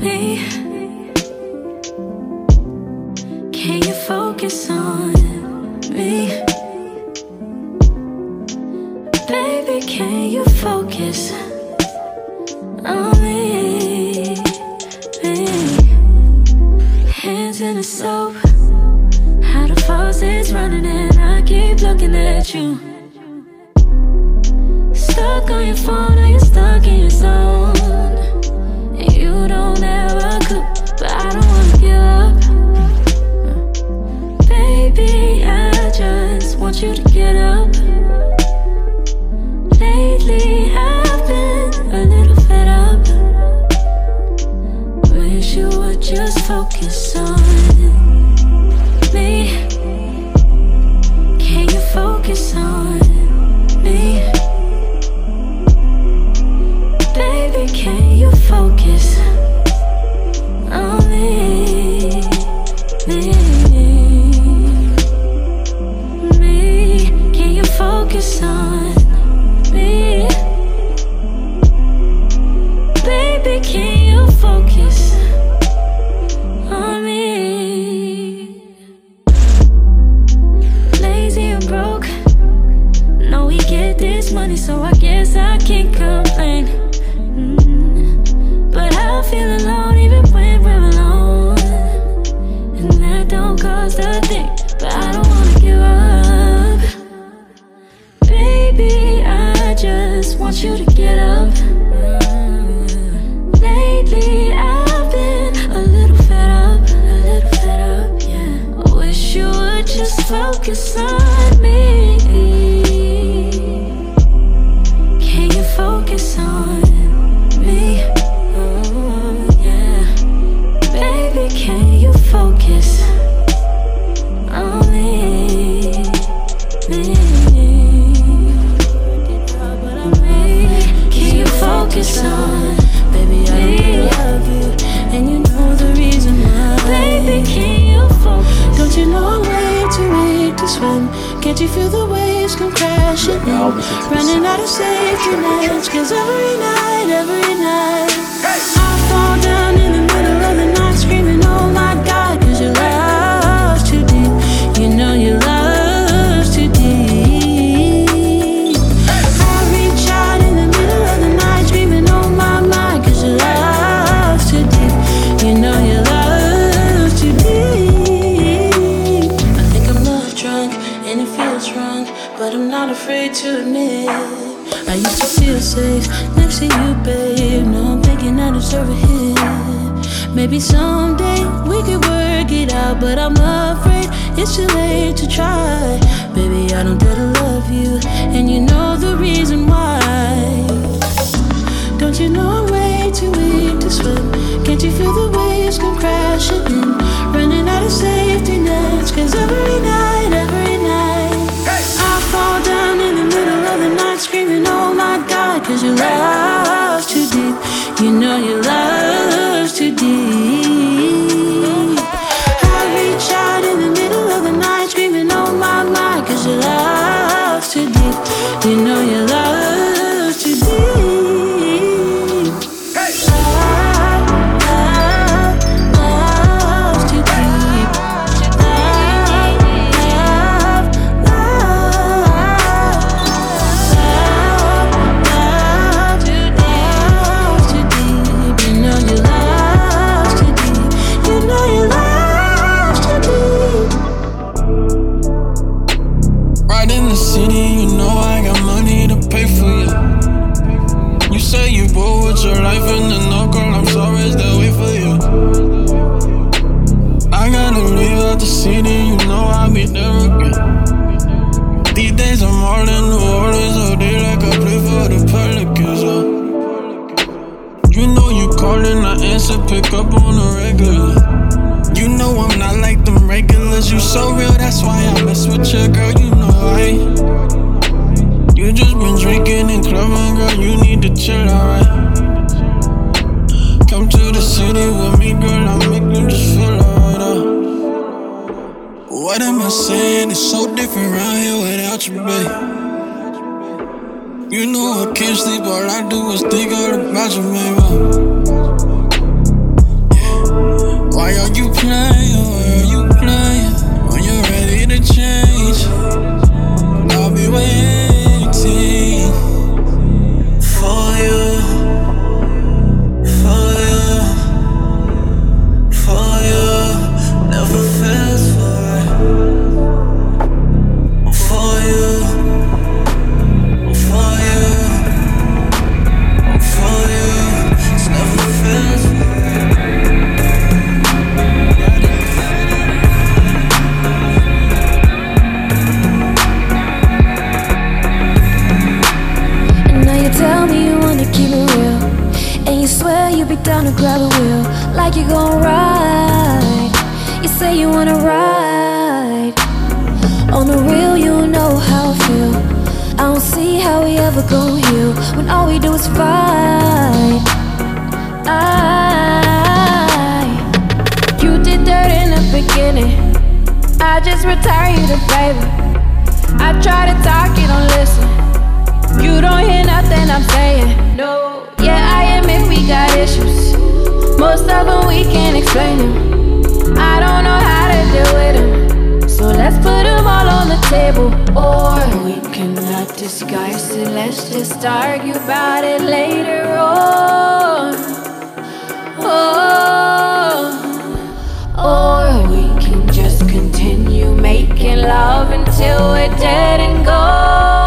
me Can you focus on me? Baby, can you focus on me? me? Hands in the soap How the faucet's running and I keep looking at you Stuck on your phone, now you stuck in your soul? is fine I, You did dirt in the beginning. I just retire you the favor I try to talk, you don't listen. You don't hear nothing I'm saying. No, yeah, I admit we got issues. Most of them we can't explain them I don't know how to deal with them so let's put them all on the table. Or we cannot disguise it, let's just argue about it later on. Oh. Or we can just continue making love until we're dead and gone.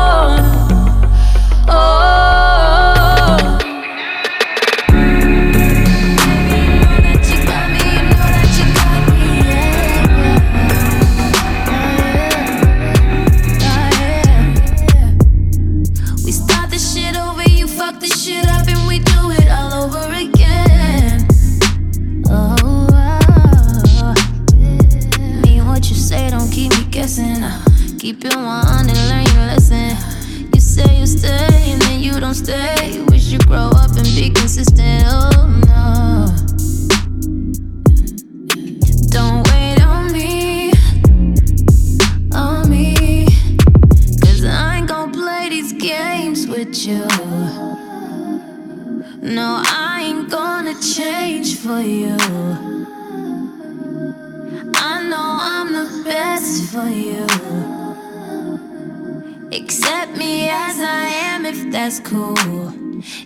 if that's cool.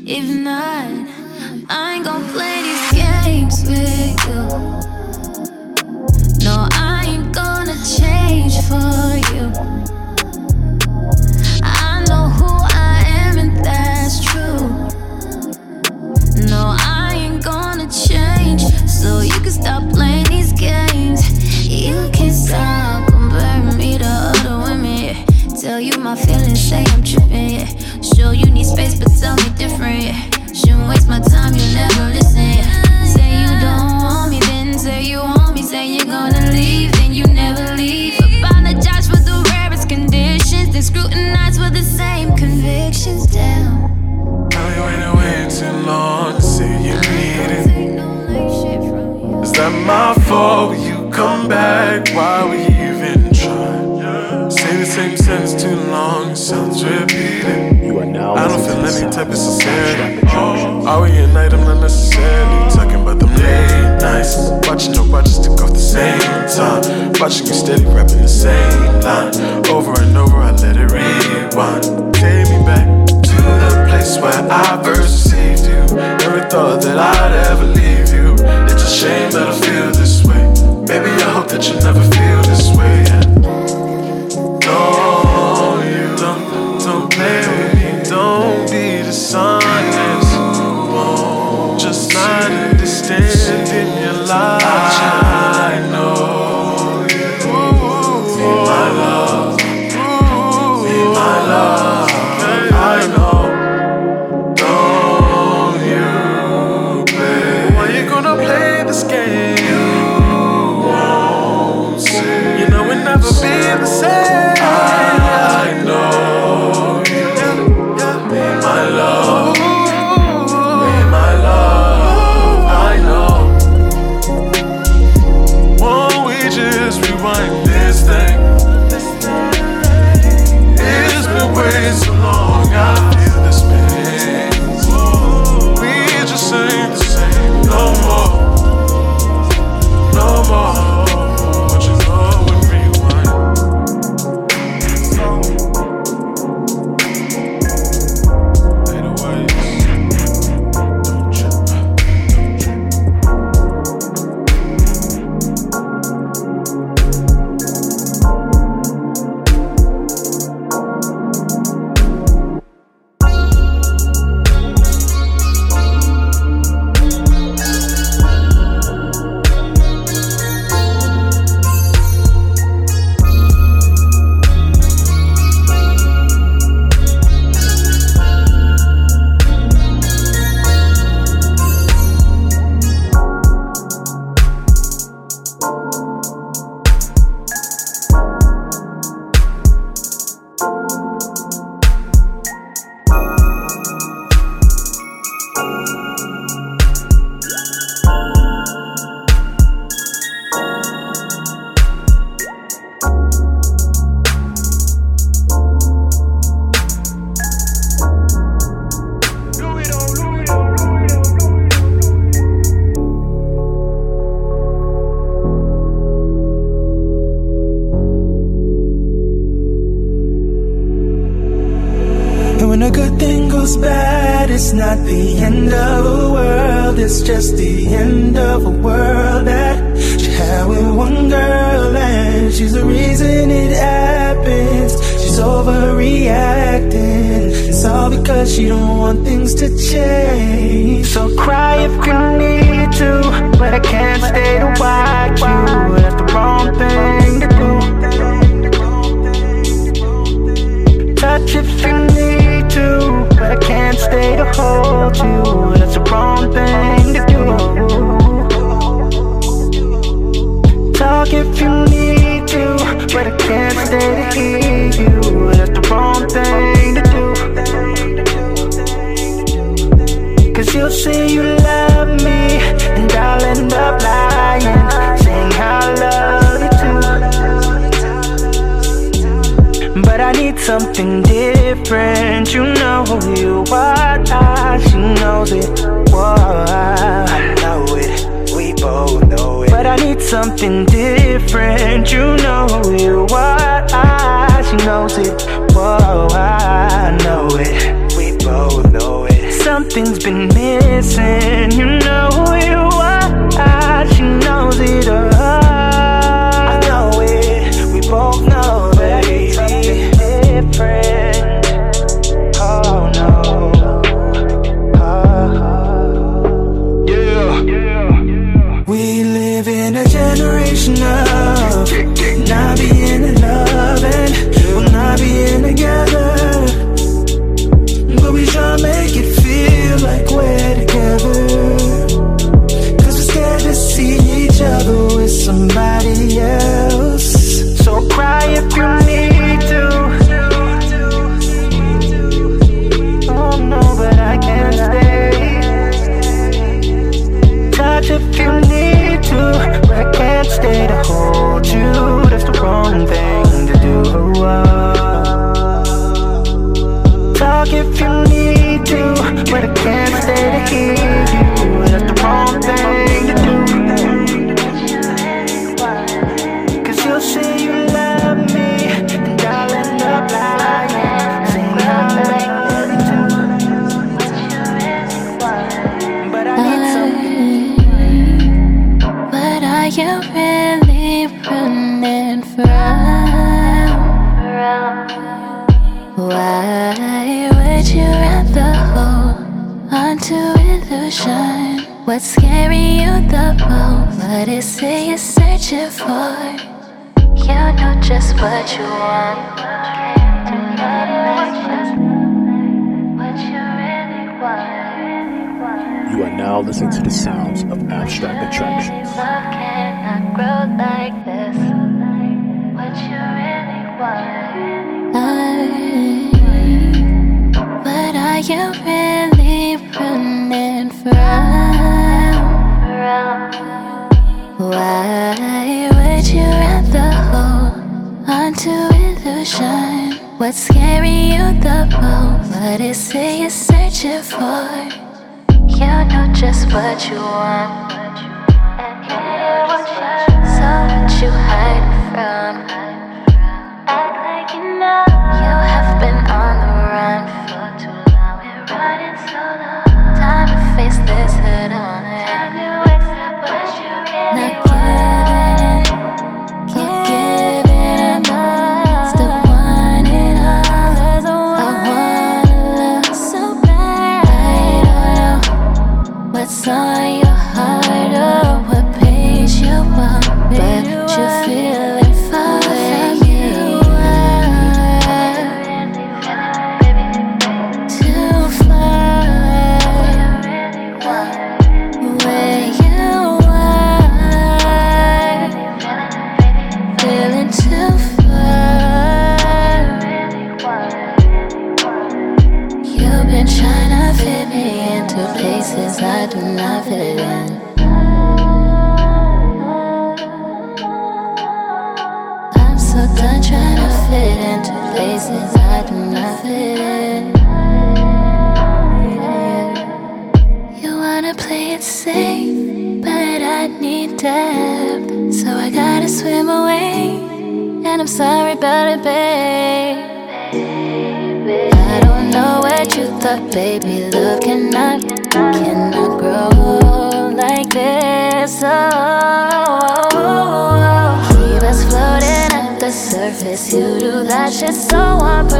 If not, I ain't gonna play these games with you. No, I ain't gonna change for you. this thing. It's been way so long. I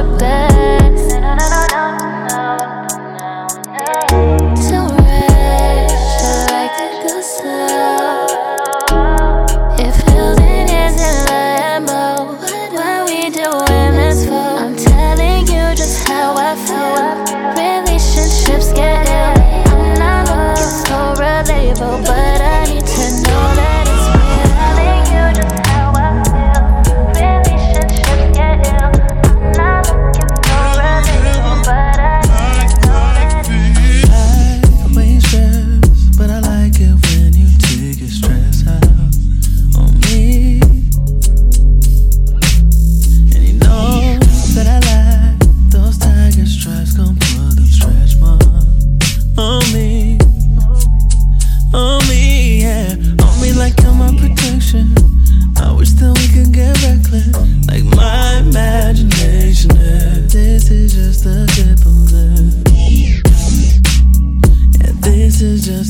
purpose.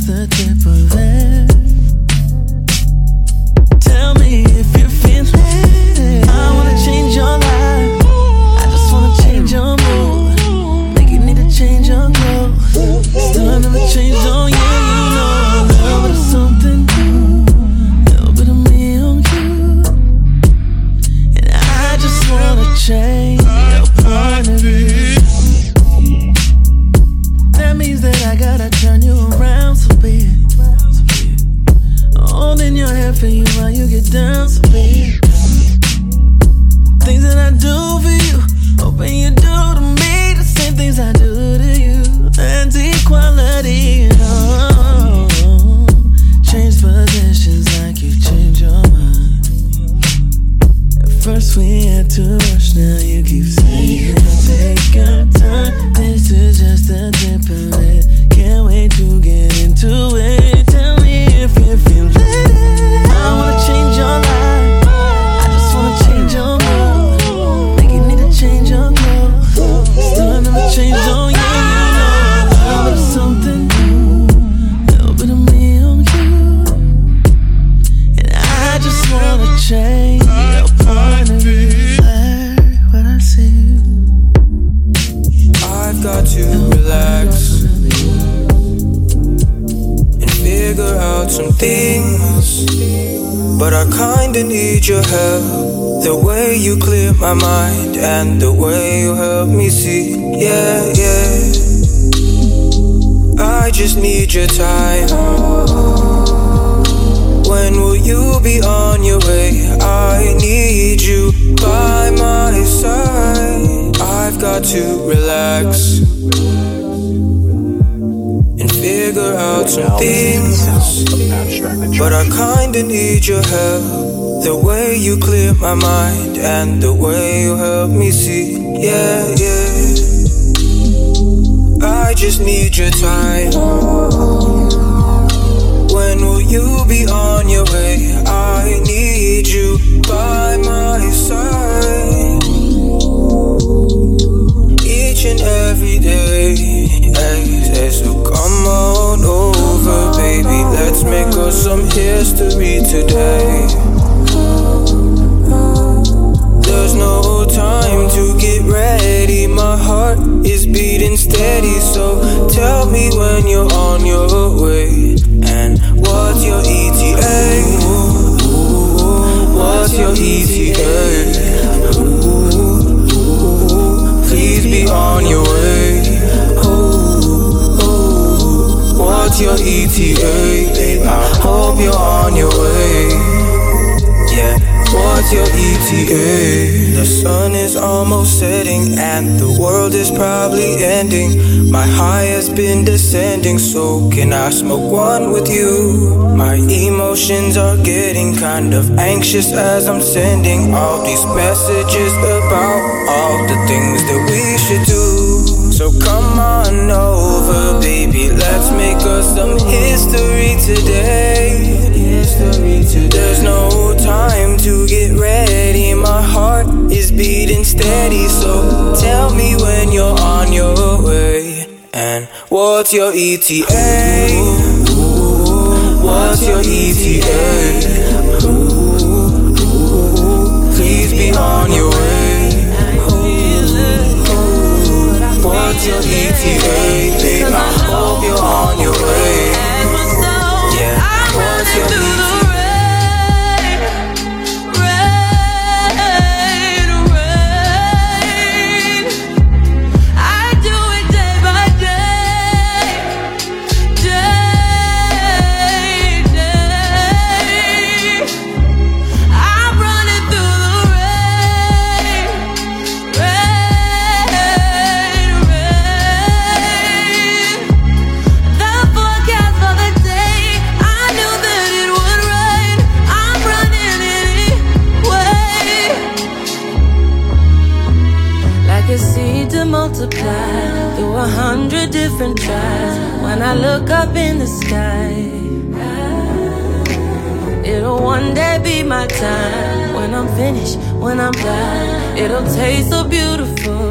The tip out some things. But I kinda need your help. The way you clear my mind and the way you help me see. Yeah, yeah. I just need your time. When will you be on your way? I need you by my side. Each and every day. Hey, so come on over, baby. Let's make us some history today. There's no time to get ready. My heart is beating steady. So tell me when you're on your way. And what's your ETA? What's your ETA? Please be on your way. Your ETA? I hope you're on your way. Yeah, what's your ETA? The sun is almost setting and the world is probably ending. My high has been descending, so can I smoke one with you? My emotions are getting kind of anxious as I'm sending all these messages about all the things that we should do. So come on over, Let's make us some history today. History today. There's no time to get ready. My heart is beating steady, so tell me when you're on your way. And what's your ETA? What's your ETA? Please be on your way. Until you, need to hate. I hope you're on your way. tries when I look up in the sky. It'll one day be my time when I'm finished, when I'm done. It'll taste so beautiful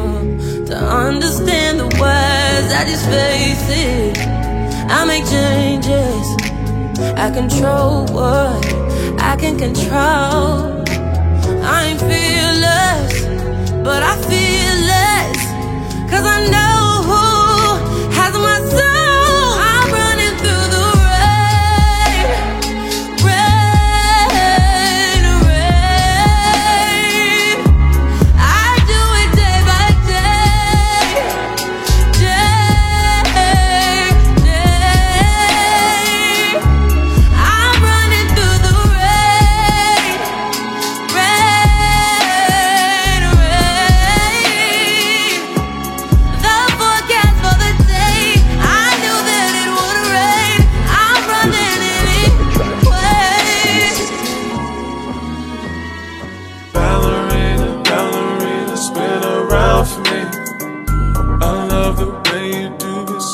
to understand the words. I just face it. I make changes. I control what I can control. I ain't fearless, but I feel less. Cause I know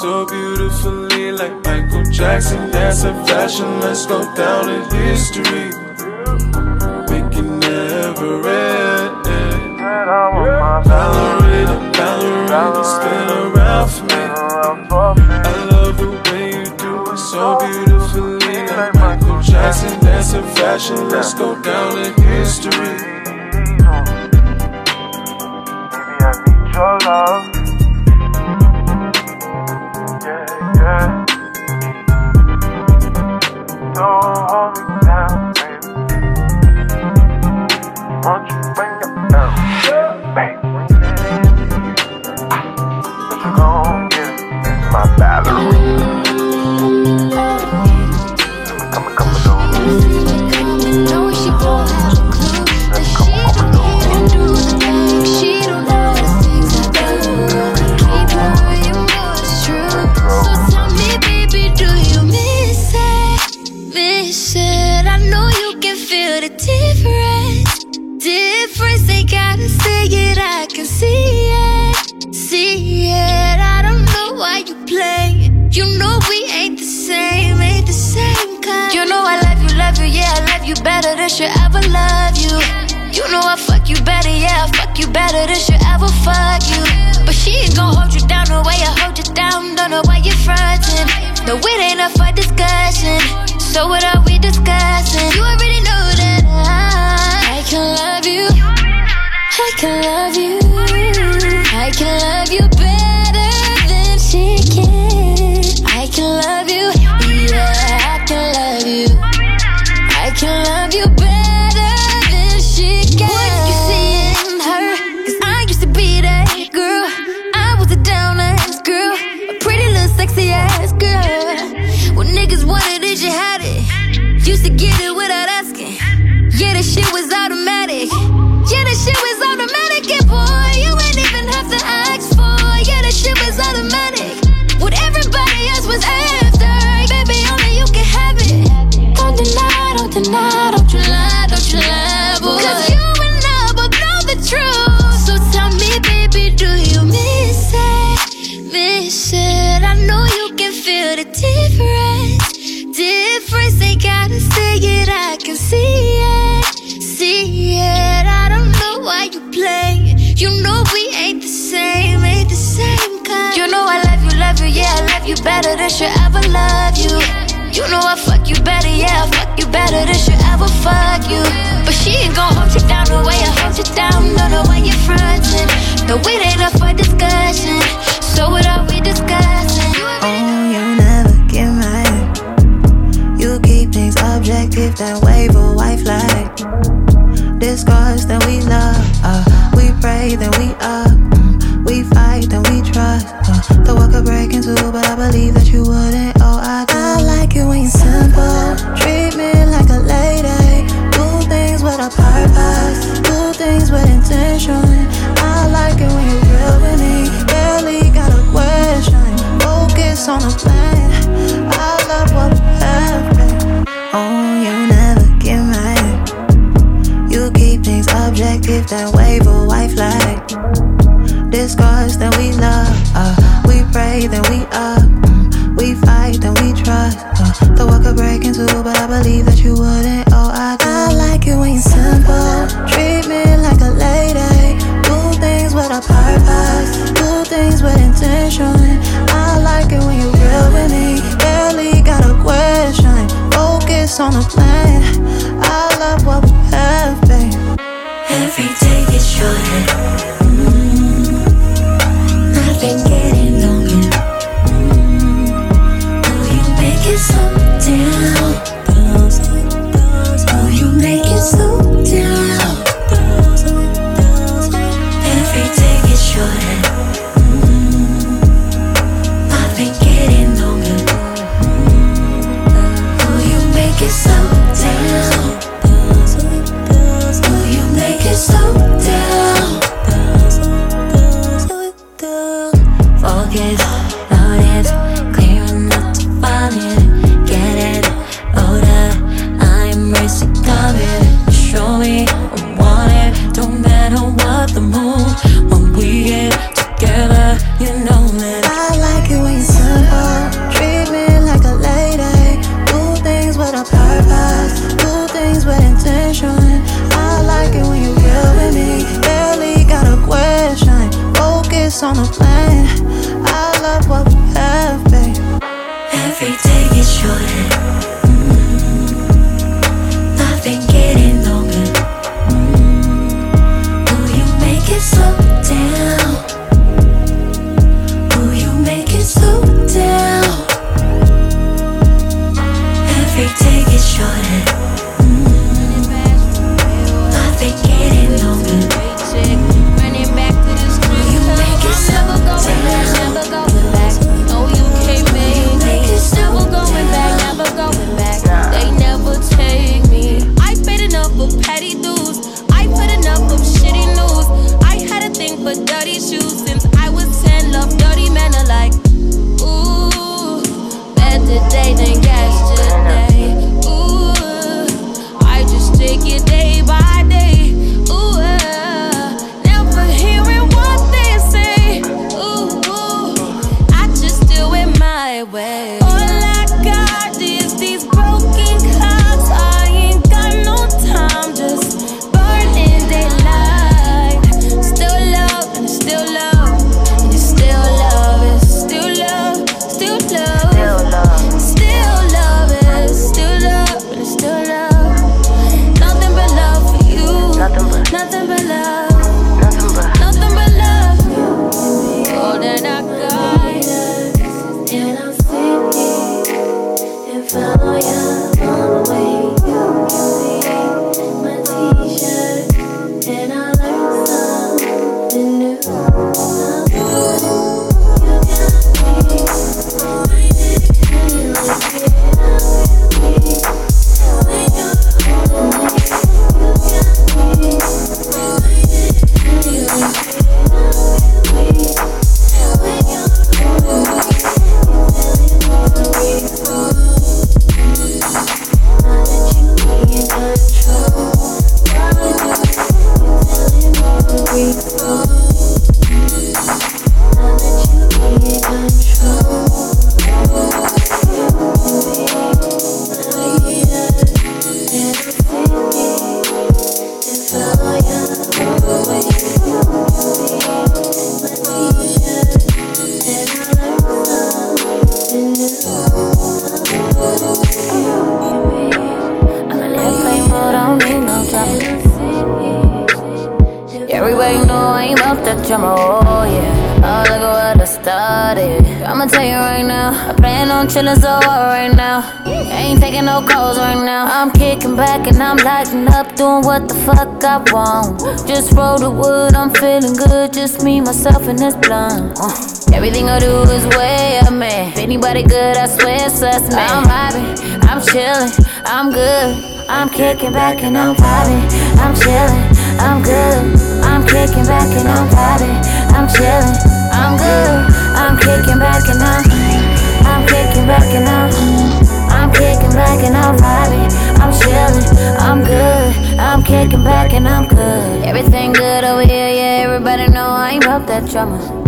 so beautifully like Michael Jackson. That's a fashion, let's go down in history. Make it never end. Ballerina, ballerina, spin around for me. I love the way you do it so beautifully like Michael Jackson. That's a fashion, let's go down in history. better than she ever love you. You know I fuck you better, yeah, I fuck you better than she ever fuck you. But she ain't gon' hold you down the way I hold you down, no, the way you're frontin'. No, it ain't up for discussion. So what are we discussing? Oh, you never get mad. You keep things objective that way, a white flag. This cause that we love, uh, we pray that we are. my plan drama, oh yeah. Oh, look at what I started. I'ma tell you right now, I plan on chillin' so hard right now. Ain't taking no calls right now. I'm kicking back and I'm lighting up, doing what the fuck I want. Just roll the wood, I'm feeling good. Just me, myself, and this blunt. Uh, everything I do is way up, man. If anybody good, I swear it's us, man. I'm vibing, I'm chillin', I'm good. I'm kicking back and I'm vibing. I'm chillin', I'm good. I'm kicking back and I'm vibing. I'm chillin', I'm good. I'm kicking back and I'm, I'm kicking back and I'm, I'm kicking back and I'm vibing. I'm chillin', I'm good. I'm kicking back and I'm good. Everything good over here, yeah. Everybody know I ain't about that drama.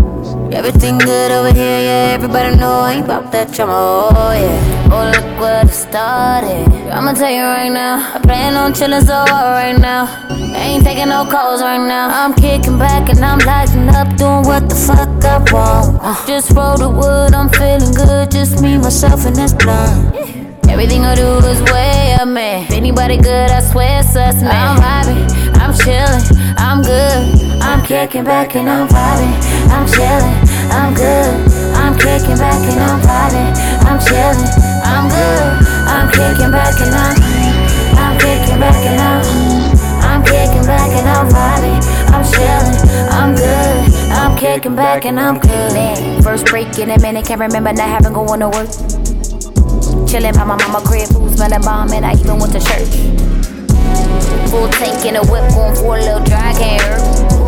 Everything good over here, yeah. Everybody know I ain't about that drama, oh yeah. Oh, look what it started. I'ma tell you right now, I plan on chillin' so hard right now. Ain't taking no calls right now. I'm kicking back and I'm lighting up, doing what the fuck I want. Uh, just roll the wood, I'm feeling good. Just me, myself, and this blunt. Everything I do is way up, man. Anybody good, I swear it's man. I'm vibing, I'm chillin', I'm good. I'm kicking back and I'm vibing. I'm chilling, I'm good. I'm kicking back and I'm vibing. I'm chilling, I'm good. I'm kicking back and I'm, I'm kicking back and I'm, I'm kicking back and I'm vibing. I'm chillin', I'm good. I'm kicking back and I'm good. First break in a minute, can't remember not having going to work. Chillin' by my mama crib, food smelling bomb, and I even went to church. Full tank in a whip, going for a little dry, can't hurt.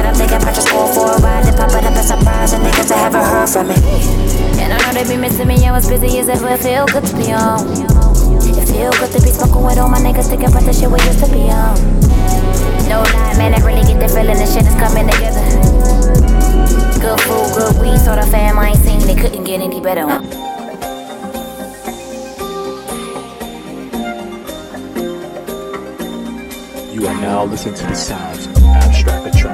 Said I'm thinking about just going for a ride and pop it up a surprise and niggas that haven't heard from me. And I know they be missing me, I was busy as ever, it feel good to be on. It feel good to be smoking with all my niggas, thinking about the shit we used to be on. No lie, man, I really get the feeling the shit is coming together. Good food, good weed, sort the fam I ain't seen, they couldn't get any better. You are now listening to the sounds of Abstract Attraction.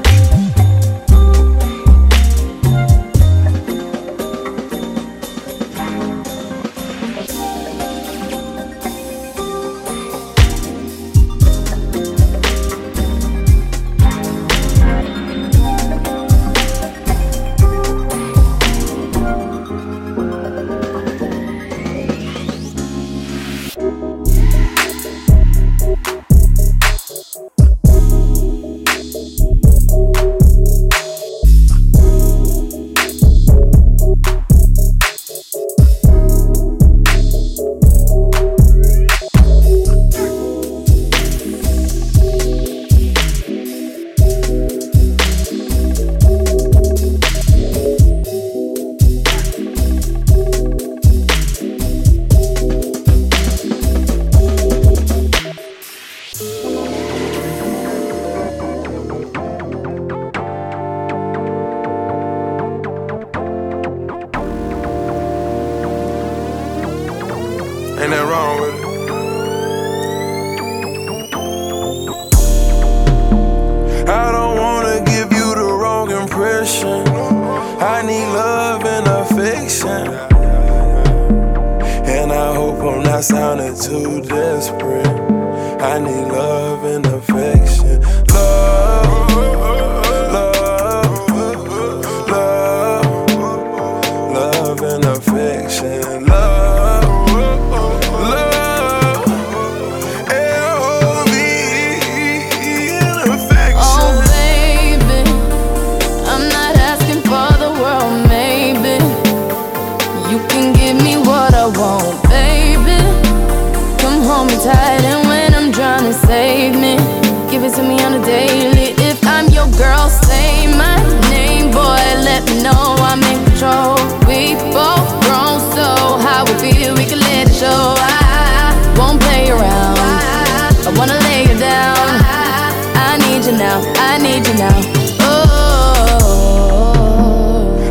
out. Oh,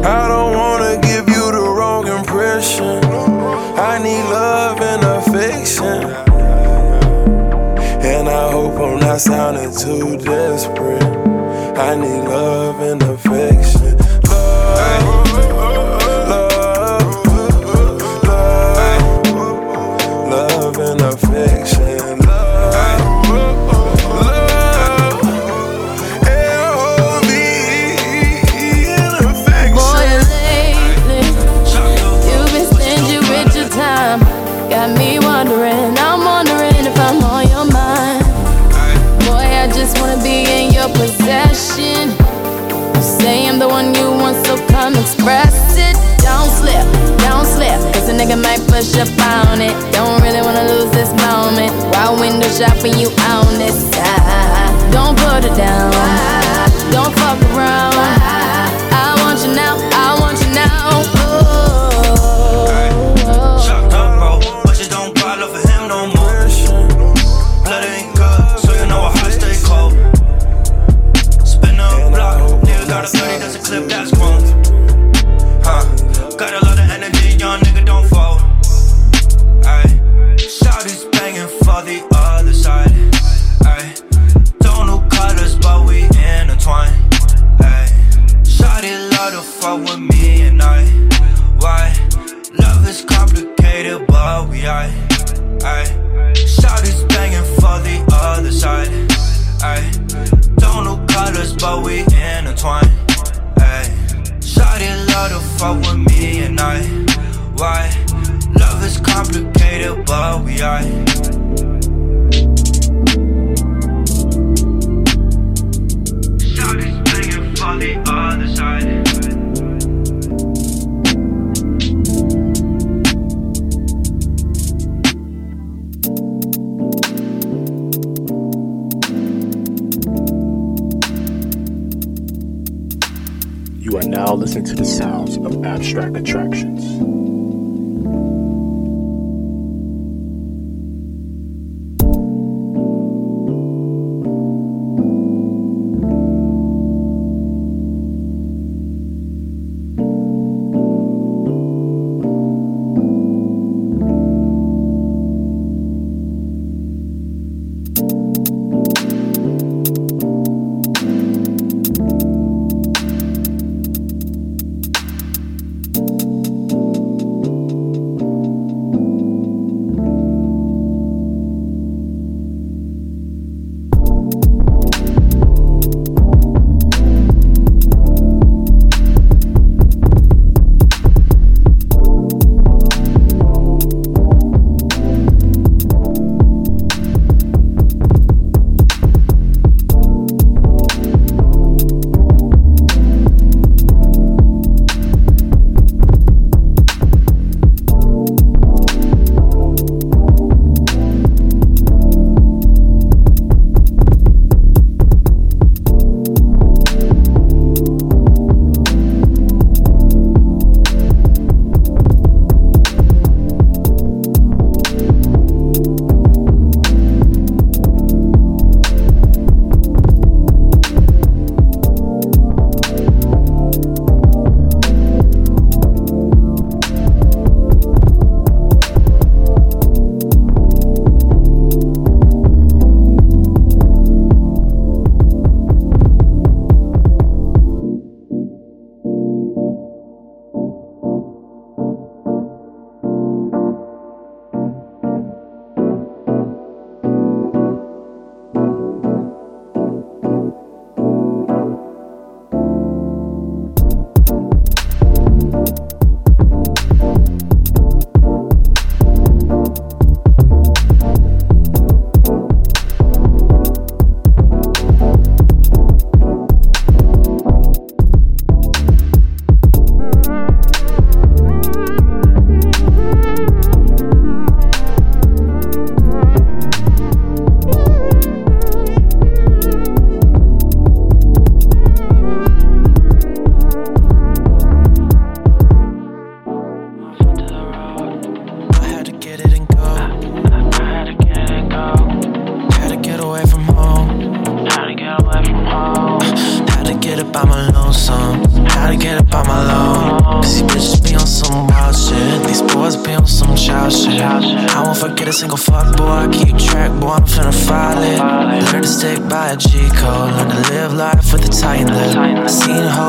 I don't wanna give you the wrong impression. I need love and affection. And I hope I'm not sounding too desperate. I need love and affection. thinking might push up on it. Don't really wanna lose this moment. While window shopping, you on this. Ah, ah, ah, don't put it down. Don't fuck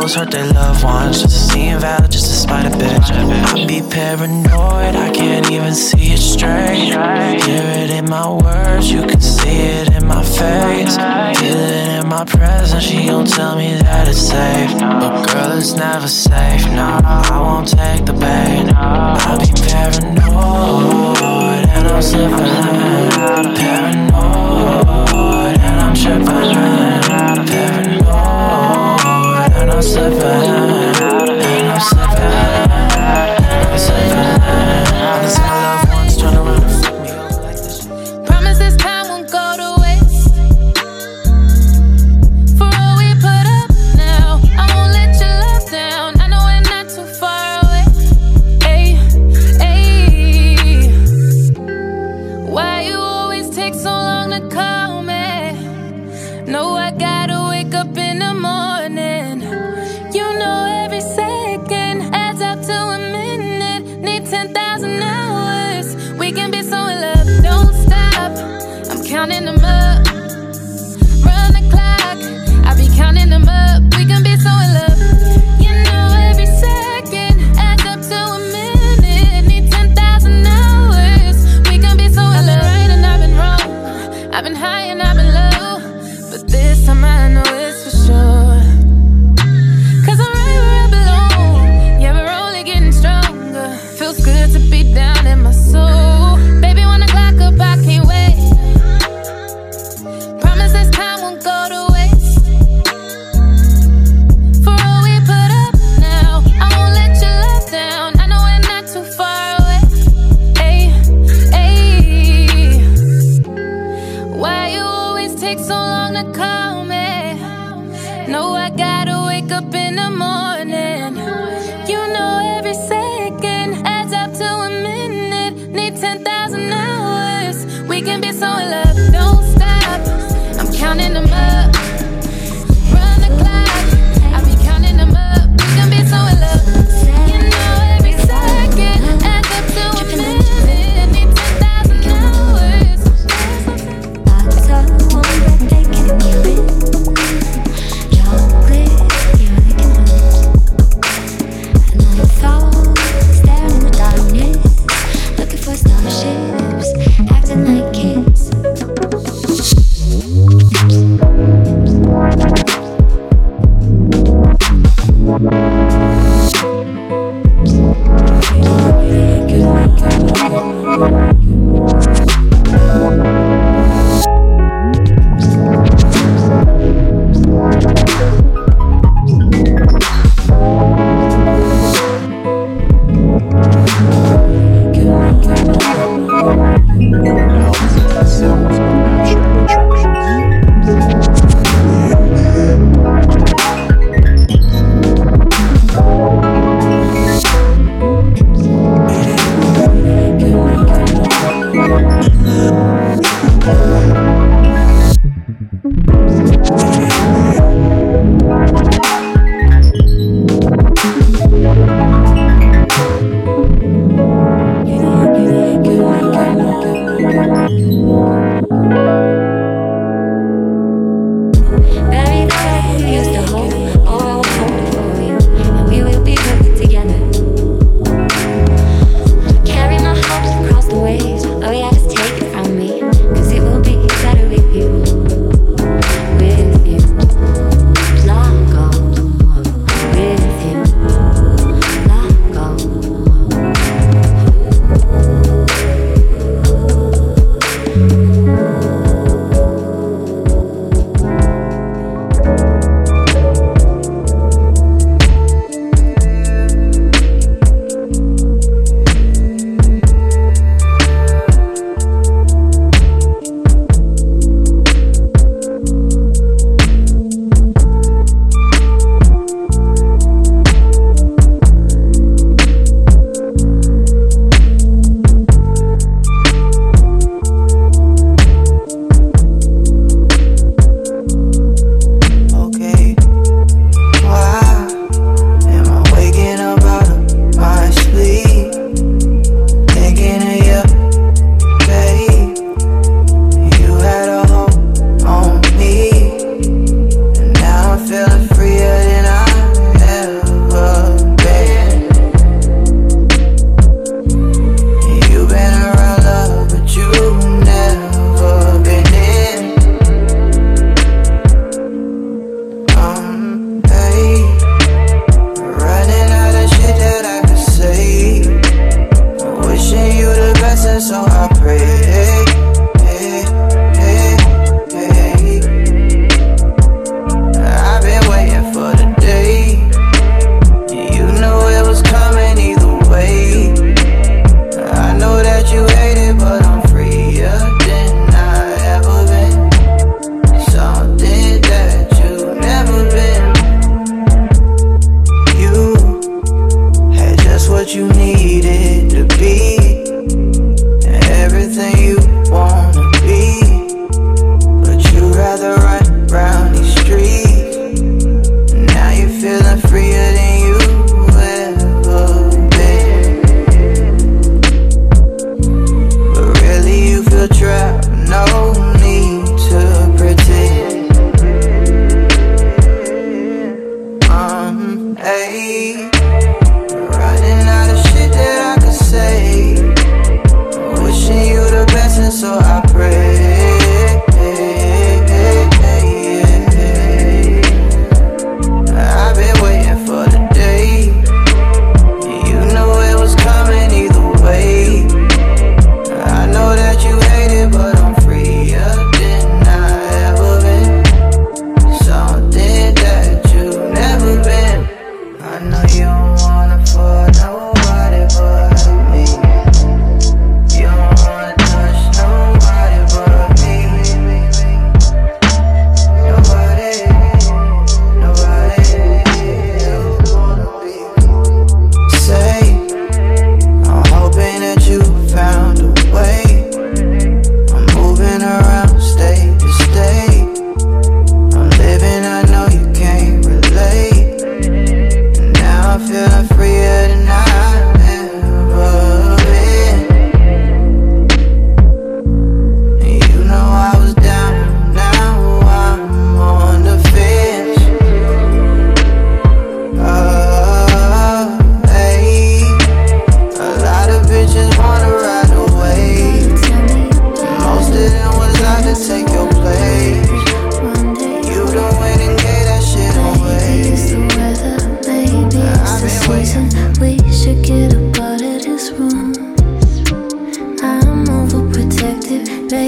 hoes hurt their loved ones just to seem just to spite a bitch. I be paranoid, I can't even see it straight. Hear it in my words, you can see it in my face. Feel it in my presence, she gon' tell me that it's safe. But girl, it's never safe, nah, I won't take the bait. I be paranoid, and I'm slipping. Paranoid, and I'm tripping. suffer. No, I gotta wake up in the morning.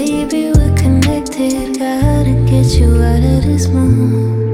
Baby, we're connected. Gotta get you out of this mood.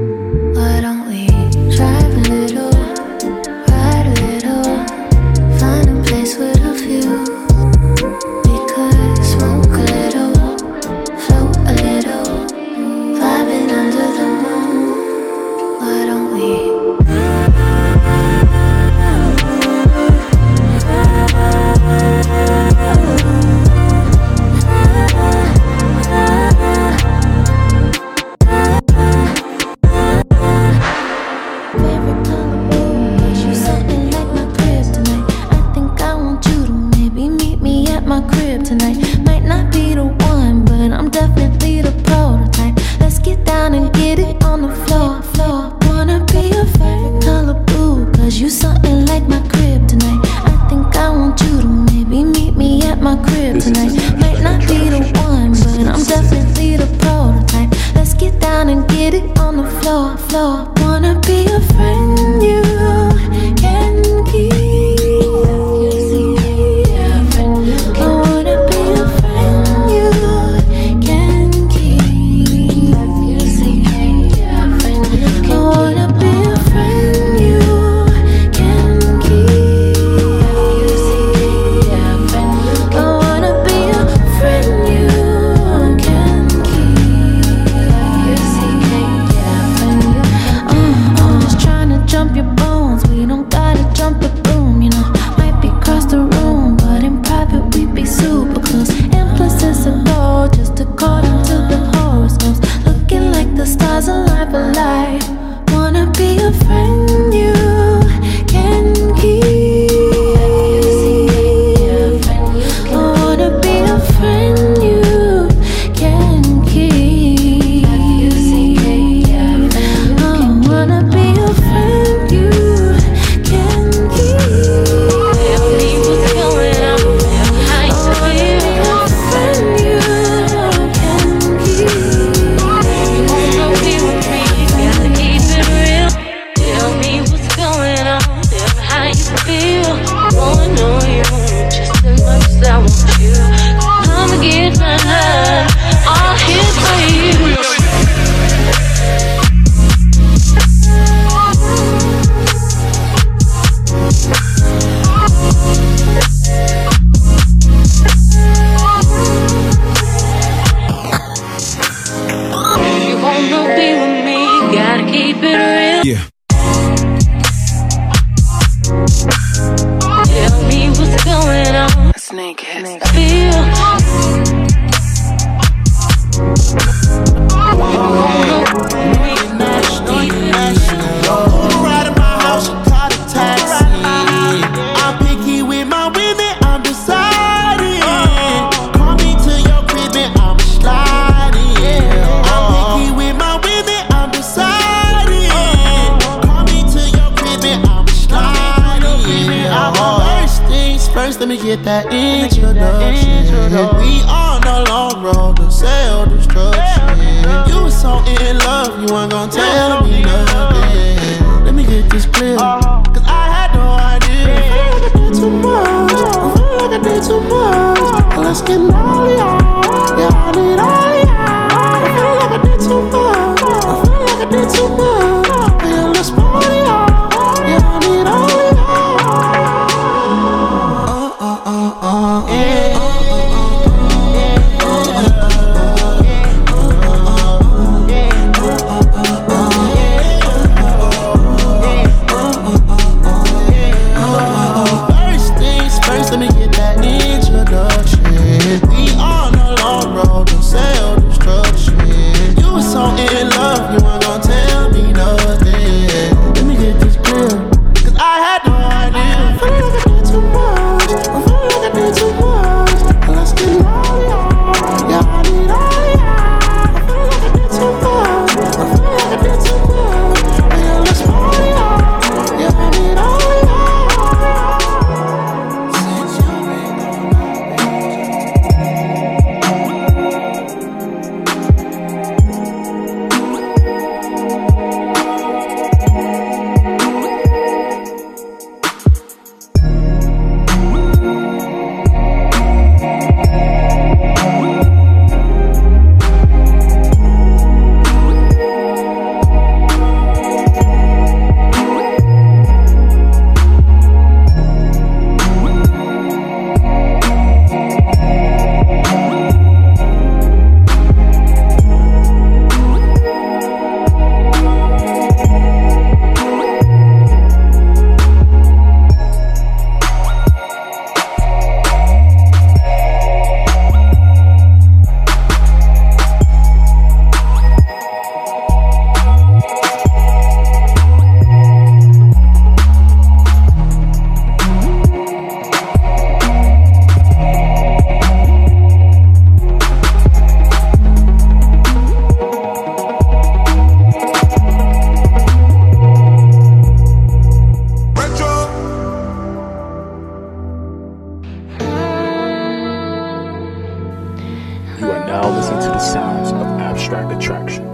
attraction.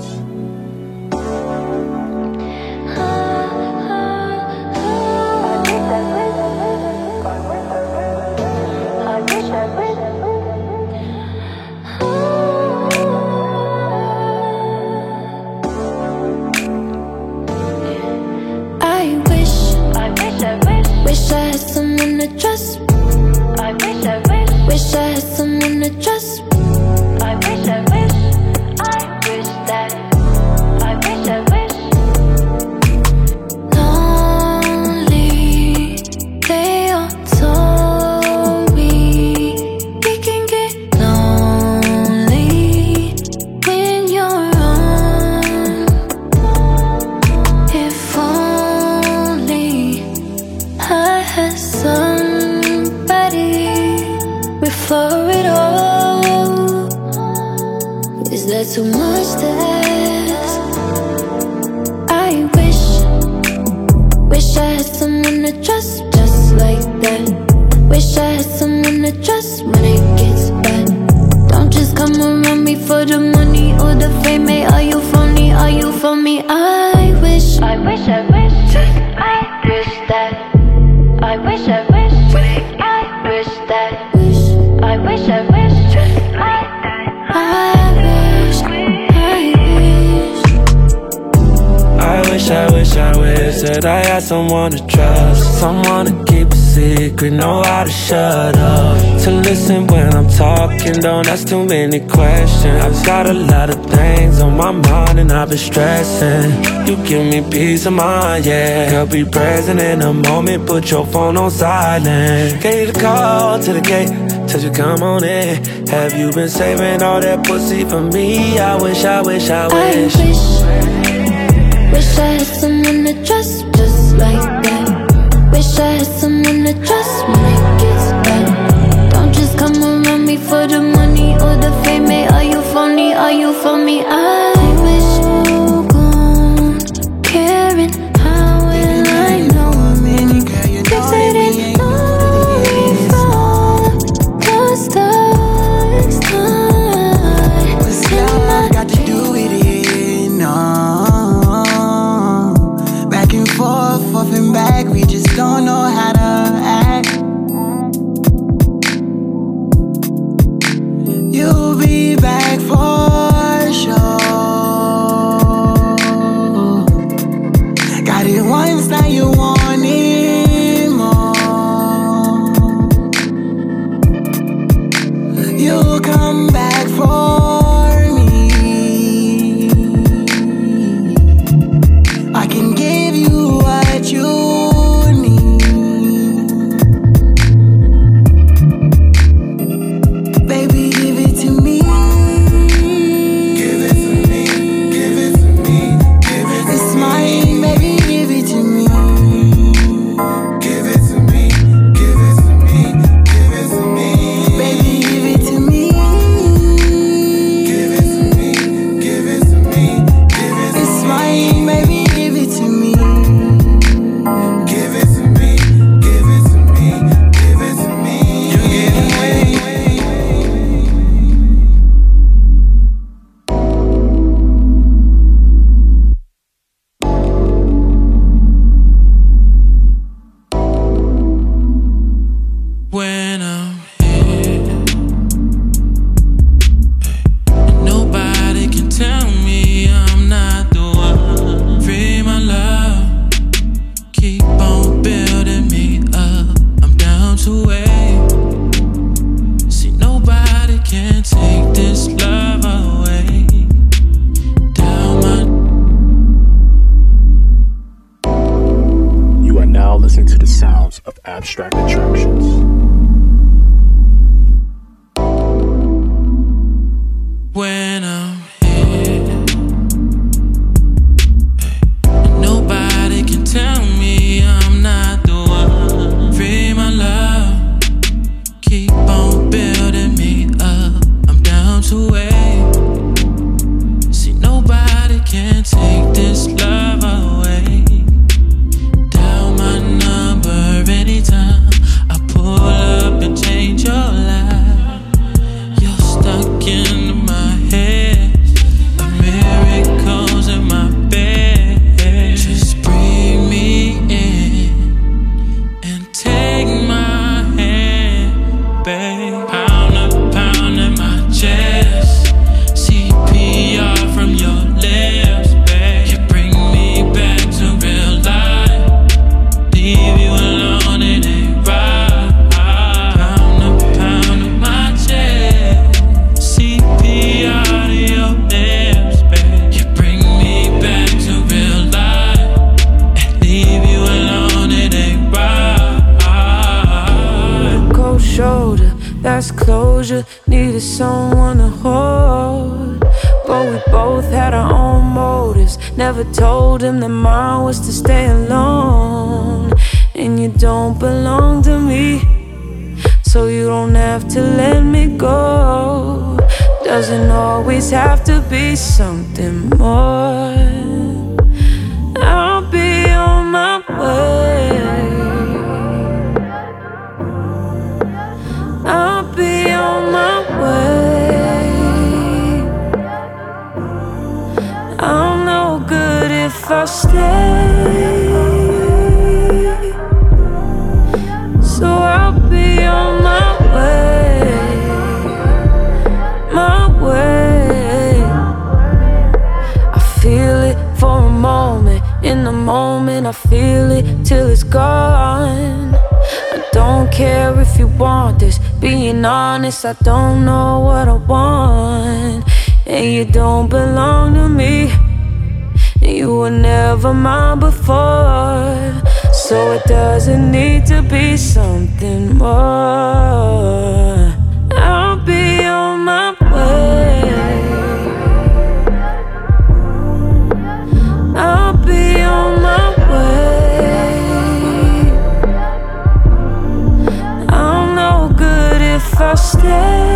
peace of mind, yeah. Girl, be present in the moment, put your phone on silent. Gave you the call to the gate, Tell you come on in. Have you been saving all that pussy for me? I wish, I wish, I wish. I wish, wish I had someone to trust just like that. Wish I had someone to trust when it gets bad. Don't just come around me for the money or the fame. Hey, are you phony? Are you for me? I tomorrow was to stay alone. And you don't belong to me, so you don't have to let me go. Doesn't always have to be something more. I'll be on my way. I stay. So I'll be on my way, my way. I feel it for a moment, in the moment, I feel it till it's gone. I don't care if you want this, being honest, I don't know what I want. And you don't belong to me. You were never mine before. So it doesn't need to be something more. I'll be on my way. I'll be on my way. I'm no good if I stay.